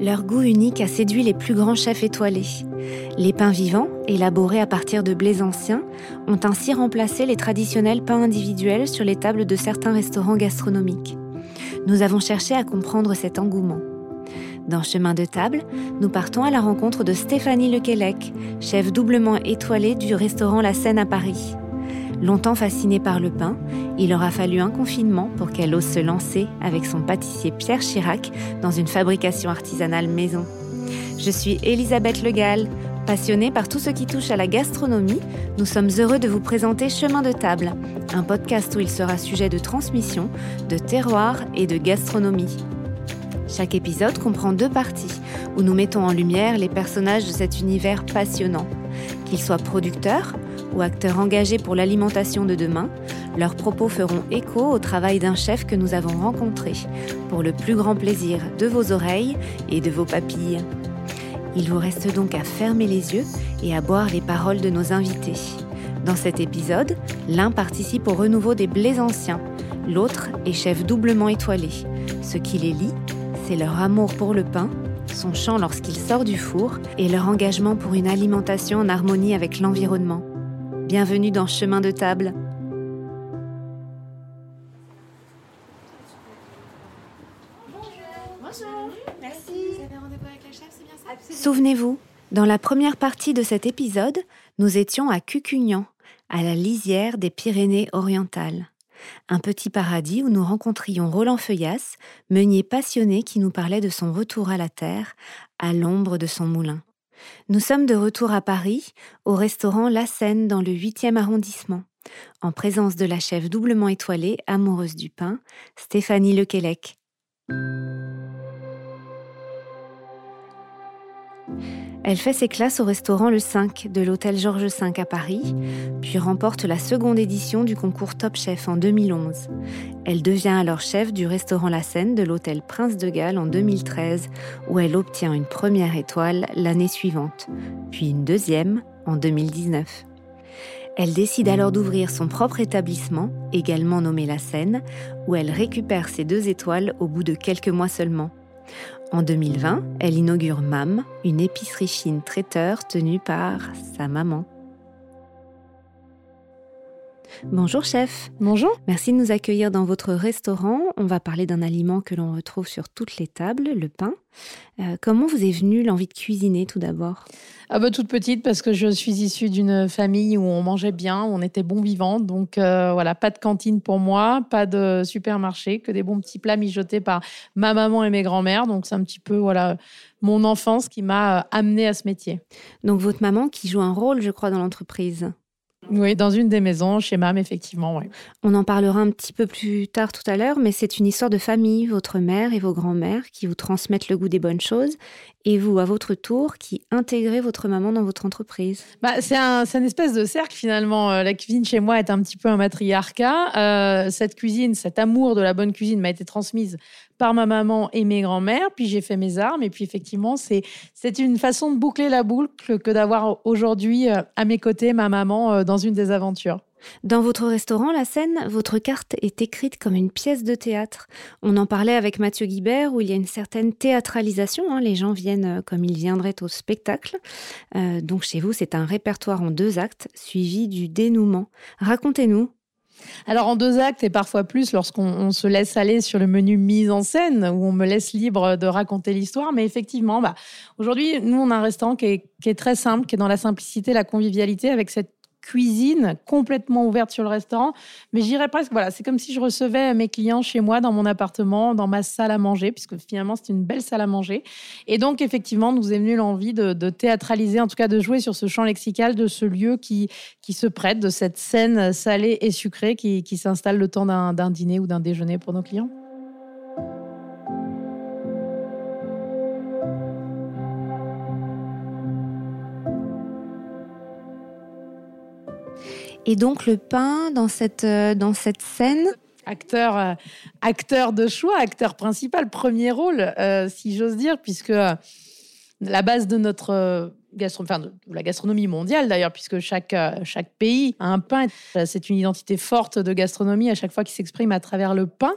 Leur goût unique a séduit les plus grands chefs étoilés. Les pains vivants, élaborés à partir de blés anciens, ont ainsi remplacé les traditionnels pains individuels sur les tables de certains restaurants gastronomiques. Nous avons cherché à comprendre cet engouement. Dans Chemin de table, nous partons à la rencontre de Stéphanie Lequelec, chef doublement étoilée du restaurant La Seine à Paris. Longtemps fascinée par le pain, il aura fallu un confinement pour qu'elle ose se lancer avec son pâtissier Pierre Chirac dans une fabrication artisanale maison. Je suis Elisabeth Legal. Passionnée par tout ce qui touche à la gastronomie, nous sommes heureux de vous présenter Chemin de table, un podcast où il sera sujet de transmission, de terroir et de gastronomie. Chaque épisode comprend deux parties où nous mettons en lumière les personnages de cet univers passionnant. Qu'ils soient producteurs, ou acteurs engagés pour l'alimentation de demain, leurs propos feront écho au travail d'un chef que nous avons rencontré, pour le plus grand plaisir de vos oreilles et de vos papilles. Il vous reste donc à fermer les yeux et à boire les paroles de nos invités. Dans cet épisode, l'un participe au renouveau des blés anciens, l'autre est chef doublement étoilé. Ce qui les lie, c'est leur amour pour le pain, son chant lorsqu'il sort du four et leur engagement pour une alimentation en harmonie avec l'environnement. Bienvenue dans Chemin de table. Souvenez-vous, dans la première partie de cet épisode, nous étions à Cucugnan, à la lisière des Pyrénées orientales. Un petit paradis où nous rencontrions Roland Feuillas, meunier passionné qui nous parlait de son retour à la terre, à l'ombre de son moulin. Nous sommes de retour à Paris, au restaurant La Seine dans le 8e arrondissement, en présence de la chef doublement étoilée, amoureuse du pain, Stéphanie Lequelec. Elle fait ses classes au restaurant Le 5 de l'hôtel Georges V à Paris, puis remporte la seconde édition du concours Top Chef en 2011. Elle devient alors chef du restaurant La Seine de l'hôtel Prince de Galles en 2013, où elle obtient une première étoile l'année suivante, puis une deuxième en 2019. Elle décide alors d'ouvrir son propre établissement, également nommé La Seine, où elle récupère ses deux étoiles au bout de quelques mois seulement. En 2020, elle inaugure MAM, une épicerie fine traiteur tenue par sa maman. Bonjour chef. Bonjour. Merci de nous accueillir dans votre restaurant. On va parler d'un aliment que l'on retrouve sur toutes les tables, le pain. Euh, comment vous est venue l'envie de cuisiner tout d'abord? Ah bah, Toute petite parce que je suis issue d'une famille où on mangeait bien, où on était bon vivant. Donc euh, voilà, pas de cantine pour moi, pas de supermarché, que des bons petits plats mijotés par ma maman et mes grands-mères. Donc c'est un petit peu voilà mon enfance qui m'a euh, amené à ce métier. Donc votre maman qui joue un rôle, je crois, dans l'entreprise. Oui, dans une des maisons, chez MAM, effectivement. On en parlera un petit peu plus tard tout à l'heure, mais c'est une histoire de famille, votre mère et vos grands-mères qui vous transmettent le goût des bonnes choses, et vous, à votre tour, qui intégrez votre maman dans votre entreprise? Bah, c'est un, une espèce de cercle finalement. Euh, la cuisine chez moi est un petit peu un matriarcat. Euh, cette cuisine, cet amour de la bonne cuisine m'a été transmise par ma maman et mes grands-mères, puis j'ai fait mes armes, et puis effectivement, c'est, c'est une façon de boucler la boucle que d'avoir aujourd'hui euh, à mes côtés ma maman dans une des aventures. Dans votre restaurant, la scène, votre carte est écrite comme une pièce de théâtre. On en parlait avec Mathieu Guibert où il y a une certaine théâtralisation. Hein. Les gens viennent euh, comme ils viendraient au spectacle. donc chez vous, c'est un répertoire en deux actes suivi du dénouement. Racontez-nous. Alors en deux actes et parfois plus lorsqu'on se laisse aller sur le menu mise en scène où on me laisse libre de raconter l'histoire. Mais effectivement, bah, aujourd'hui, nous, on a un restaurant qui est, qui est très simple, qui est dans la simplicité, la convivialité, avec cette cuisine complètement ouverte sur le restaurant. Mais j'irais presque, voilà, c'est comme si je recevais mes clients chez moi, dans mon appartement, dans ma salle à manger, puisque finalement, c'est une belle salle à manger. Et donc, effectivement, nous est venu l'envie de, théâtraliser, en tout cas de jouer sur ce champ lexical de ce lieu qui, qui se prête, de cette scène salée et sucrée qui, qui s'installe le temps d'un dîner ou d'un déjeuner pour nos clients. Et donc le pain dans cette, euh, dans cette scène Acteur, euh, acteur de choix, acteur principal, premier rôle, euh, si j'ose dire, puisque la base de notre gastronomie, enfin, de la gastronomie mondiale d'ailleurs, puisque chaque, chaque pays a un pain. C'est une identité forte de gastronomie à chaque fois qui s'exprime à travers le pain.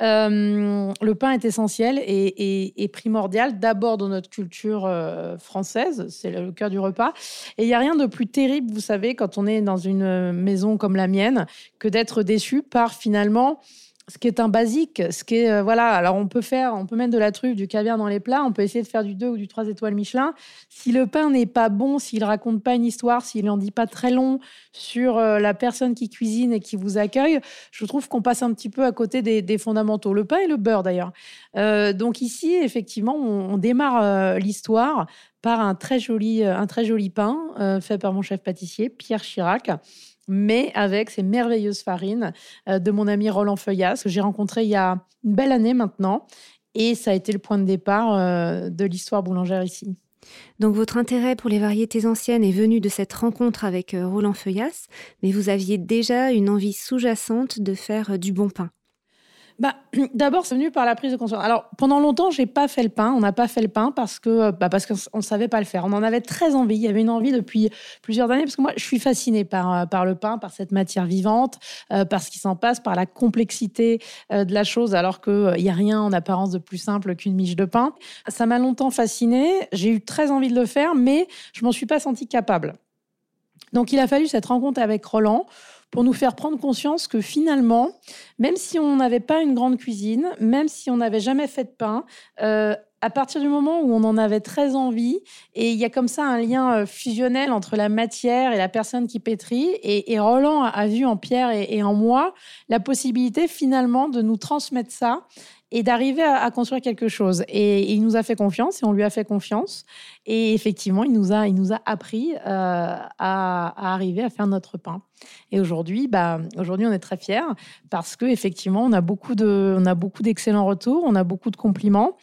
Le pain est essentiel et, primordial, d'abord dans notre culture française, c'est le cœur du repas. Et il n'y a rien de plus terrible, vous savez, quand on est dans une maison comme la mienne, que d'être déçu par finalement ce qui est un basique, ce qui est euh, voilà. Alors on peut faire, on peut mettre de la truffe, du caviar dans les plats, on peut essayer de faire du 2 ou du 3 étoiles Michelin. Si le pain n'est pas bon, s'il raconte pas une histoire, s'il n'en dit pas très long sur euh, la personne qui cuisine et qui vous accueille, je trouve qu'on passe un petit peu à côté des, fondamentaux. Le pain et le beurre d'ailleurs. Euh, donc ici, effectivement, on, démarre l'histoire par un très joli, un très joli pain fait par mon chef pâtissier Pierre Chirac mais avec ces merveilleuses farines euh, de mon ami Roland Feuillas, que j'ai rencontré il y a une belle année maintenant. Et ça a été le point de départ euh, de l'histoire boulangère ici. Donc votre intérêt pour les variétés anciennes est venu de cette rencontre avec euh, Roland Feuillas, mais vous aviez déjà une envie sous-jacente de faire du bon pain bah, D'abord, c'est venu par la prise de conscience. Alors, pendant longtemps, j'ai pas fait le pain. On n'a pas fait le pain parce que bah, parce qu'on ne savait pas le faire. On en avait très envie. Il y avait une envie depuis plusieurs années parce que moi, je suis fascinée par, euh, par le pain, par cette matière vivante, euh, par ce qui s'en passe, par la complexité euh, de la chose, alors qu'il n'y a rien en apparence de plus simple qu'une miche de pain. Ça m'a longtemps fascinée. J'ai eu très envie de le faire, mais je m'en suis pas sentie capable. Donc, il a fallu cette rencontre avec Roland pour nous faire prendre conscience que finalement, même si on n'avait pas une grande cuisine, même si on n'avait jamais fait de pain, euh, à partir du moment où on en avait très envie, et il y a comme ça un lien euh, fusionnel entre la matière et la personne qui pétrit, et, Roland a vu en Pierre et, en moi la possibilité finalement de nous transmettre ça et d'arriver à, construire quelque chose. Et, il nous a fait confiance et on lui a fait confiance. Et effectivement, il nous a, il nous a appris euh, à, arriver à faire notre pain. Et aujourd'hui, bah, aujourd'hui, on est très fiers parce que effectivement, on a beaucoup de, on a beaucoup d'excellents retours, on a beaucoup de compliments.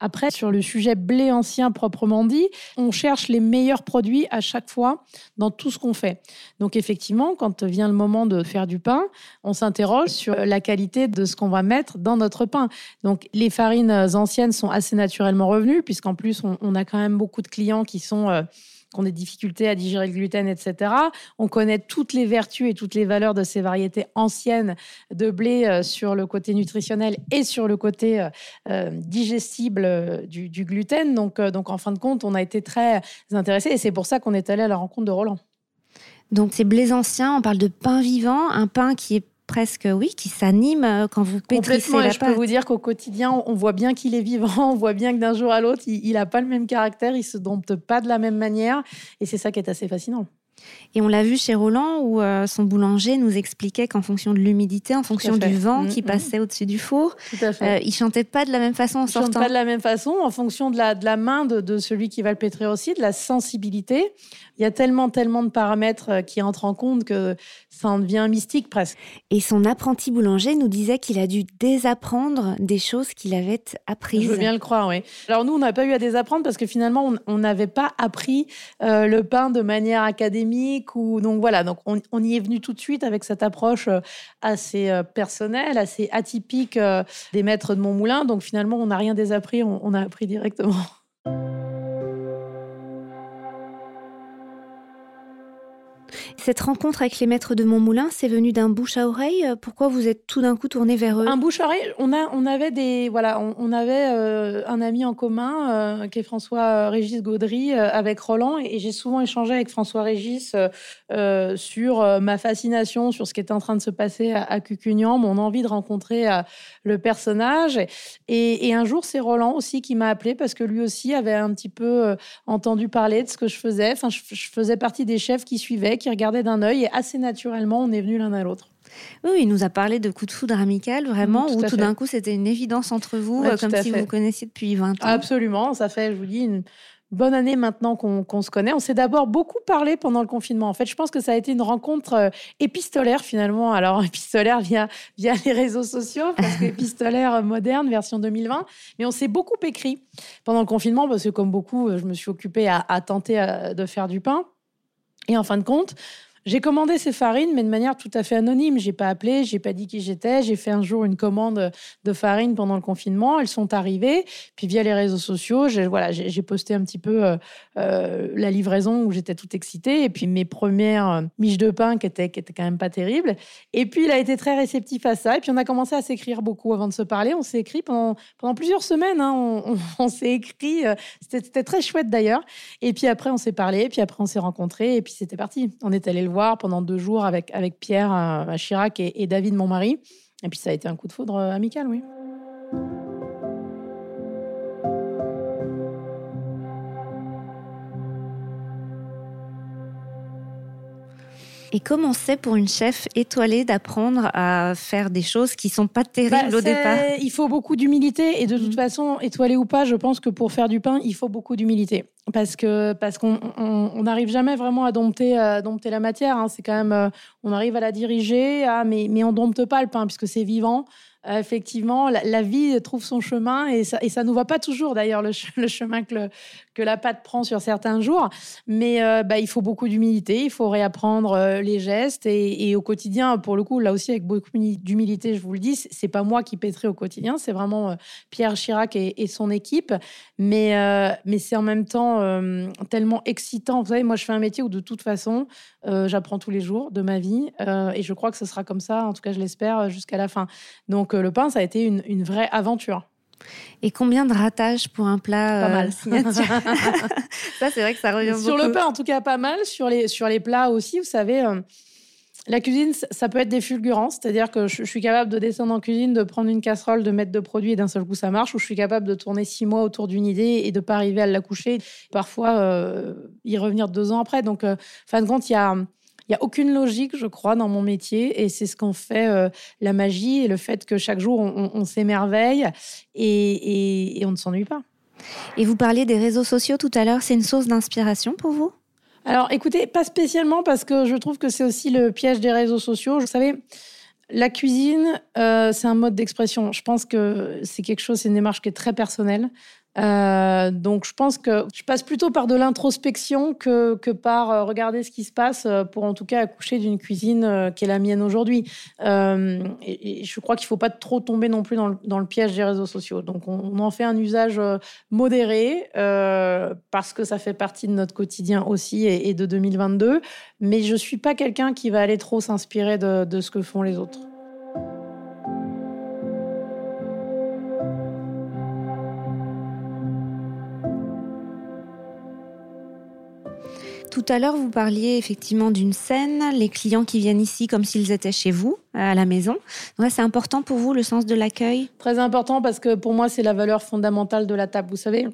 Après, sur le sujet blé ancien proprement dit, on cherche les meilleurs produits à chaque fois dans tout ce qu'on fait. Donc effectivement, quand vient le moment de faire du pain, on s'interroge sur la qualité de ce qu'on va mettre dans notre pain. Donc les farines anciennes sont assez naturellement revenues puisqu'en plus, on, on, a quand même beaucoup de clients qui sont euh, qui ont des difficultés à digérer le gluten, etc. On connaît toutes les vertus et toutes les valeurs de ces variétés anciennes de blé euh, sur le côté nutritionnel et sur le côté euh, digestible du, gluten. Donc, donc, en fin de compte, on a été très intéressés et c'est pour ça qu'on est allé à la rencontre de Roland. Donc, ces blés anciens, on parle de pain vivant, un pain qui est presque, oui, qui s'anime euh, quand vous pétrissez la je peux vous dire qu'au quotidien, on voit bien qu'il est vivant, on voit bien que d'un jour à l'autre, il n'a pas le même caractère, il se dompte pas de la même manière, et c'est ça qui est assez fascinant. Et on l'a vu chez Roland où euh, son boulanger nous expliquait qu'en fonction de l'humidité, en fonction du vent mm, qui mm. passait au-dessus du four, euh, il chantait pas de la même façon en sortant. Il chante pas de la même façon en fonction de la, de la main de, de celui qui va le pétrir aussi, de la sensibilité. Il y a tellement, tellement de paramètres euh, qui entrent en compte que ça en devient mystique presque. Et son apprenti boulanger nous disait qu'il a dû désapprendre des choses qu'il avait apprises. Je veux bien le croire, oui. Alors nous, on n'a pas eu à désapprendre parce que finalement, on n'avait pas appris euh, le pain de manière académique ou donc voilà. Donc on, y est venu tout de suite avec cette approche euh, assez personnelle, assez atypique des maîtres de Montmoulin. Donc finalement, on n'a rien désappris, on a appris directement. Cette rencontre avec les maîtres de Montmoulin, c'est venu d'un bouche à oreille. Pourquoi vous êtes tout d'un coup tourné vers eux? Un bouche à oreille. On a, on avait des, voilà, on, avait euh, un ami en commun euh, qui est François Régis Gaudry euh, avec Roland, et, j'ai souvent échangé avec François Régis sur ma fascination, sur ce qui était en train de se passer à, Cucugnan, mon envie de rencontrer le personnage. Et, et un jour, c'est Roland aussi qui m'a appelé parce que lui aussi avait un petit peu entendu parler de ce que je faisais. Enfin, je, je faisais partie des chefs qui suivaient, qui regardait d'un œil et assez naturellement, on est venu l'un à l'autre. Oui, il nous a parlé de coup de foudre amical, vraiment, mmh, où tout d'un coup, c'était une évidence entre vous, euh, comme si vous vous connaissiez depuis 20 ans. Absolument, ça fait, je vous dis, une bonne année maintenant qu'on se connaît. On s'est d'abord beaucoup parlé pendant le confinement. En fait, je pense que ça a été une rencontre euh, épistolaire finalement. Alors, épistolaire via, via les réseaux sociaux, parce que épistolaire moderne, version 2020. Mais on s'est beaucoup écrit pendant le confinement, parce que comme beaucoup, je me suis occupée à, à tenter euh, de faire du pain. Et en fin de compte, J'ai commandé ces farines, mais de manière tout à fait anonyme. J'ai pas appelé, j'ai pas dit qui j'étais. J'ai fait un jour une commande de farine pendant le confinement. Elles sont arrivées. Puis via les réseaux sociaux, j'ai voilà, posté un petit peu euh, euh, la livraison où j'étais toute excitée. Et puis mes premières euh, miches de pain qui étaient, qui étaient quand même pas terribles. Et puis il a été très réceptif à ça. Et puis on a commencé à s'écrire beaucoup avant de se parler. On s'est écrit pendant, plusieurs semaines. Hein. On, on, s'est écrit. C'était très chouette d'ailleurs. Et puis après, on s'est parlé. Et puis après, on s'est rencontrés. Et puis c'était parti. On est allé le pendant deux jours avec, avec Pierre euh, Chirac et, et David, mon mari. Et puis ça a été un coup de foudre euh, amical, oui. Et comment c'est pour une chef étoilée d'apprendre à faire des choses qui sont pas terribles bah, au départ? Il faut beaucoup d'humilité et de toute mm. façon, étoilée ou pas, je pense que pour faire du pain, il faut beaucoup d'humilité parce que parce qu'on n'arrive jamais vraiment à dompter, à dompter la matière. Hein. C'est quand même, euh, on arrive à la diriger, mais mais on dompte pas le pain puisque c'est vivant. Euh, effectivement, la, vie trouve son chemin et ça, et ça nous va pas toujours d'ailleurs le, chemin que, la pâte prend sur certains jours. Mais euh, bah, il faut beaucoup d'humilité, il faut réapprendre euh, les gestes et, au quotidien, pour le coup, là aussi avec beaucoup d'humilité, je vous le dis, c'est pas moi qui pétris au quotidien, c'est vraiment Pierre Chirac et, et, son équipe. Mais, mais c'est en même temps tellement excitant. Vous savez, moi je fais un métier où de toute façon, j'apprends tous les jours de ma vie et je crois que ce sera comme ça, en tout cas je l'espère, jusqu'à la fin. Donc le pain, ça a été une, vraie aventure. Et combien de ratages pour un plat Pas mal. Euh, ça, c'est vrai que ça revient Sur le pain, en tout cas, pas mal. Sur les, sur les plats aussi, vous savez, euh, la cuisine, ça peut être des fulgurances. C'est-à-dire que je, suis capable de descendre en cuisine, de prendre une casserole, de mettre de produits et d'un seul coup, ça marche. Ou je suis capable de tourner six mois autour d'une idée et de pas arriver à la coucher. Parfois, euh, y revenir deux ans après. Donc, fin de compte, il y a il n'y a aucune logique, je crois, dans mon métier. Et c'est ce qu'en fait euh, la magie et le fait que chaque jour, on, s'émerveille et, on ne s'ennuie pas. Et vous parliez des réseaux sociaux tout à l'heure. C'est une source d'inspiration pour vous? Alors, écoutez, pas spécialement parce que je trouve que c'est aussi le piège des réseaux sociaux. Vous savez, la cuisine, euh, c'est un mode d'expression. Je pense que c'est quelque chose, c'est une démarche qui est très personnelle. Euh, donc, je pense que je passe plutôt par de l'introspection que, par euh, regarder ce qui se passe euh, pour en tout cas accoucher d'une cuisine qui est la mienne aujourd'hui. et, je crois qu'il ne faut pas trop tomber non plus dans le, piège des réseaux sociaux. Donc, on, en fait un usage modéré parce que ça fait partie de notre quotidien aussi et, de 2022. Mais je ne suis pas quelqu'un qui va aller trop s'inspirer de ce que font les autres. Tout à l'heure, vous parliez effectivement d'une scène, les clients qui viennent ici comme s'ils étaient chez vous, à la maison. c'est important pour vous le sens de l'accueil? Très important parce que pour moi, c'est la valeur fondamentale de la table. Vous savez,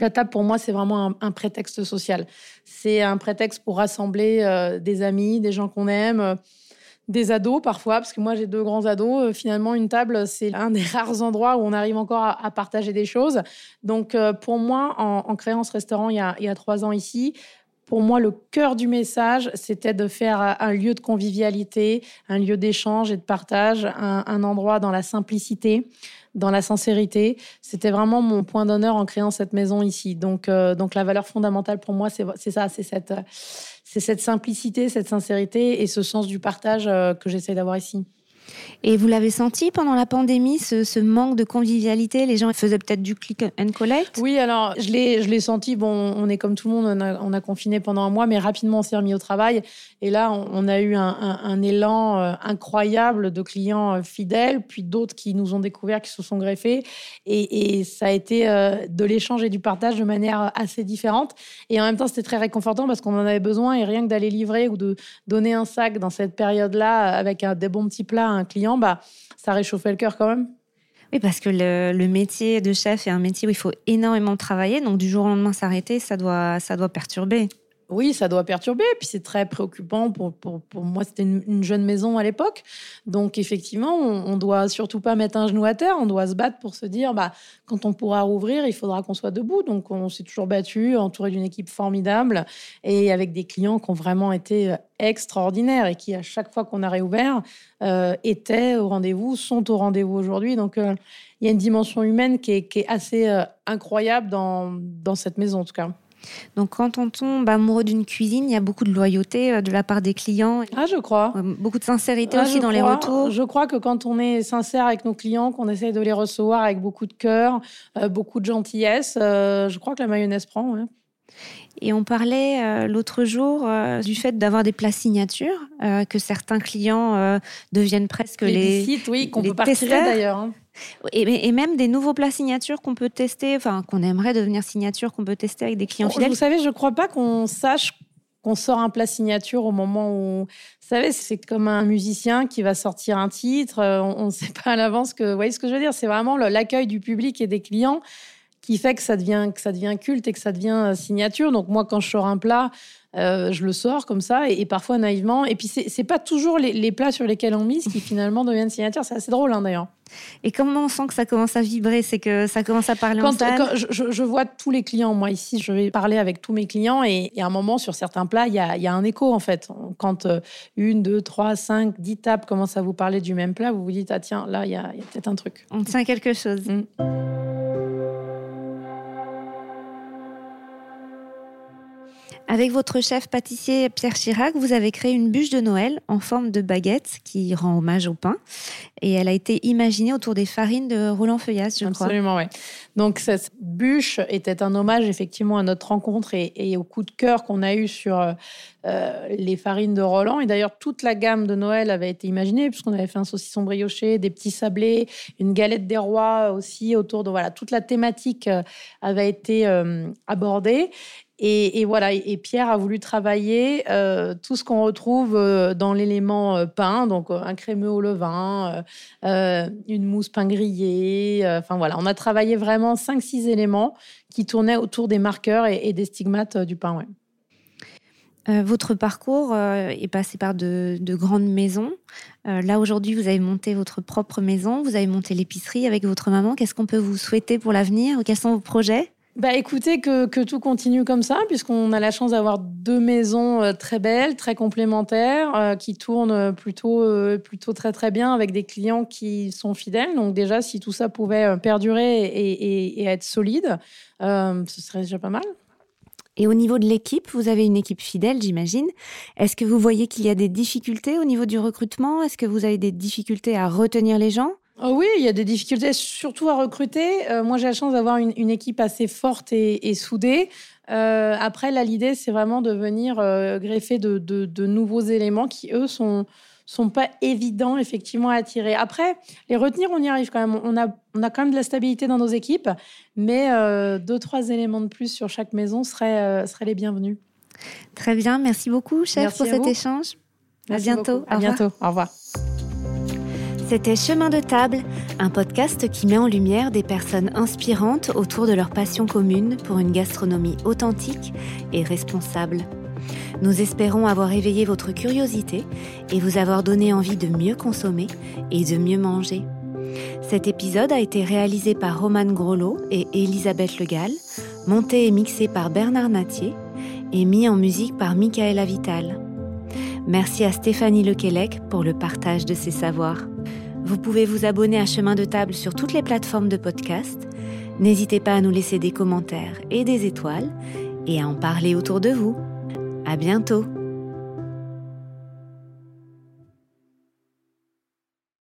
la table, pour moi, c'est vraiment un, prétexte social. C'est un prétexte pour rassembler euh, des amis, des gens qu'on aime, euh, des ados parfois, parce que moi, j'ai deux grands ados. Euh, finalement, une table, c'est un des rares endroits où on arrive encore à, partager des choses. Donc, pour moi, en, créant ce restaurant il y a trois ans ici, pour moi, le cœur du message, c'était de faire un lieu de convivialité, un lieu d'échange et de partage, un, endroit dans la simplicité, dans la sincérité. C'était vraiment mon point d'honneur en créant cette maison ici. Donc, euh, donc la valeur fondamentale pour moi, c'est ça, c'est cette, cette simplicité, cette sincérité et ce sens du partage euh, que j'essaie d'avoir ici. Et vous l'avez senti pendant la pandémie, ce, manque de convivialité? Les gens faisaient peut-être du click and collect? Oui, alors je l'ai, senti. Bon, on est comme tout le monde, on a, confiné pendant un mois, mais rapidement on s'est remis au travail. Et là, on, a eu un, élan euh, incroyable de clients euh, fidèles, puis d'autres qui nous ont découvert, qui se sont greffés. Et, ça a été euh, de l'échange et du partage de manière assez différente. Et en même temps, c'était très réconfortant parce qu'on en avait besoin. Et rien que d'aller livrer ou de donner un sac dans cette période-là avec des bons petits plats un client, bah, ça réchauffait le cœur quand même. Oui, parce que le, métier de chef est un métier où il faut énormément travailler, donc du jour au lendemain s'arrêter, ça doit, ça doit perturber. Oui, ça doit perturber. Puis c'est très préoccupant. Pour, pour, moi, c'était une, jeune maison à l'époque. Donc effectivement, on, ne doit surtout pas mettre un genou à terre. On doit se battre pour se dire, bah, quand on pourra rouvrir, il faudra qu'on soit debout. Donc on s'est toujours battu, entouré d'une équipe formidable et avec des clients qui ont vraiment été euh, extraordinaires et qui, à chaque fois qu'on a réouvert, euh, étaient au rendez-vous, sont au rendez-vous aujourd'hui. Donc euh, il y a une dimension humaine qui est, assez incroyable dans, dans cette maison, en tout cas. Donc quand on tombe amoureux d'une cuisine, il y a beaucoup de loyauté euh, de la part des clients. Ah, je crois. Euh, beaucoup de sincérité ah, aussi dans les retours. Je crois que quand on est sincère avec nos clients, qu'on essaie de les recevoir avec beaucoup de cœur, euh, beaucoup de gentillesse, je crois que la mayonnaise prend. Et on parlait l'autre jour du fait d'avoir des plats signatures, que certains clients deviennent presque les, les sites, oui, qu'on peut partir d'ailleurs. Hein. Et, même des nouveaux plats signatures qu'on peut tester, enfin qu'on aimerait devenir signature, qu'on peut tester avec des clients fidèles. Vous savez, je ne crois pas qu'on sache qu'on sort un plat signature au moment où. Vous savez, c'est comme un musicien qui va sortir un titre. Euh, on ne sait pas à l'avance que. Vous voyez ce que je veux dire C'est vraiment l'accueil du public et des clients qui fait que ça devient que ça devient culte et que ça devient euh, signature. Donc moi, quand je sors un plat, euh, je le sors comme ça et, parfois naïvement. Et puis, c'est pas toujours les, plats sur lesquels on mise qui finalement deviennent signatures. C'est assez drôle hein, d'ailleurs. Et comment on sent que ça commence à vibrer? C'est que ça commence à parler quand, en je, vois tous les clients. Moi, ici, je vais parler avec tous mes clients et, à un moment, sur certains plats, il y a, un écho en fait. Quand euh, une, deux, trois, cinq, dix tables commencent à vous parler du même plat, vous vous dites Ah, tiens, là, il y a, peut-être un truc. On tient quelque chose. Mm. Avec votre chef pâtissier Pierre Chirac, vous avez créé une bûche de Noël en forme de baguette qui rend hommage au pain. Et elle a été imaginée autour des farines de Roland Feuillas, je crois. Absolument, oui. Donc cette bûche était un hommage effectivement à notre rencontre et, au coup de cœur qu'on a eu sur euh, les farines de Roland. Et d'ailleurs, toute la gamme de Noël avait été imaginée puisqu'on avait fait un saucisson brioché, des petits sablés, une galette des rois aussi autour de voilà toute la thématique euh, avait été euh, abordée. Et, voilà, et Pierre a voulu travailler euh, tout ce qu'on retrouve euh, dans l'élément euh, pain, donc un crémeux au levain, une mousse pain grillé. Enfin voilà, on a travaillé vraiment 5-6 éléments qui tournaient autour des marqueurs et, des stigmates du pain. votre parcours est passé par de, de grandes maisons. là, aujourd'hui, vous avez monté votre propre maison, vous avez monté l'épicerie avec votre maman. Qu'est-ce qu'on peut vous souhaiter pour l'avenir? Quels sont vos projets? Bah écoutez, que, que, tout continue comme ça, puisqu'on a la chance d'avoir deux maisons euh, très belles, très complémentaires, euh, qui tournent plutôt, euh, plutôt très très bien avec des clients qui sont fidèles. Donc déjà, si tout ça pouvait perdurer et, être solide, ce serait déjà pas mal. Et au niveau de l'équipe, vous avez une équipe fidèle, j'imagine. Est-ce que vous voyez qu'il y a des difficultés au niveau du recrutement? Est-ce que vous avez des difficultés à retenir les gens? Oh oui, il y a des difficultés, surtout à recruter. Euh, moi, j'ai la chance d'avoir une, équipe assez forte et, soudée. Euh, après, là, l'idée, c'est vraiment de venir euh, greffer de, nouveaux éléments qui, eux, sont sont pas évidents effectivement à attirer. Après, les retenir, on y arrive quand même. On a, on a quand même de la stabilité dans nos équipes, mais deux, trois éléments de plus sur chaque maison seraient, seraient les bienvenus. Très bien, merci beaucoup, chef, pour cet échange. à bientôt. À bientôt. Au revoir. C'était Chemin de table, un podcast qui met en lumière des personnes inspirantes autour de leur passion commune pour une gastronomie authentique et responsable. Nous espérons avoir éveillé votre curiosité et vous avoir donné envie de mieux consommer et de mieux manger. Cet épisode a été réalisé par Romane Grolot et Elisabeth Legal, monté et mixé par Bernard Natier et mis en musique par Michaela Vital. Merci à Stéphanie Lequelec pour le partage de ses savoirs. Vous pouvez vous abonner à Chemin de Table sur toutes les plateformes de podcast. N'hésitez pas à nous laisser des commentaires et des étoiles et à en parler autour de vous. À bientôt!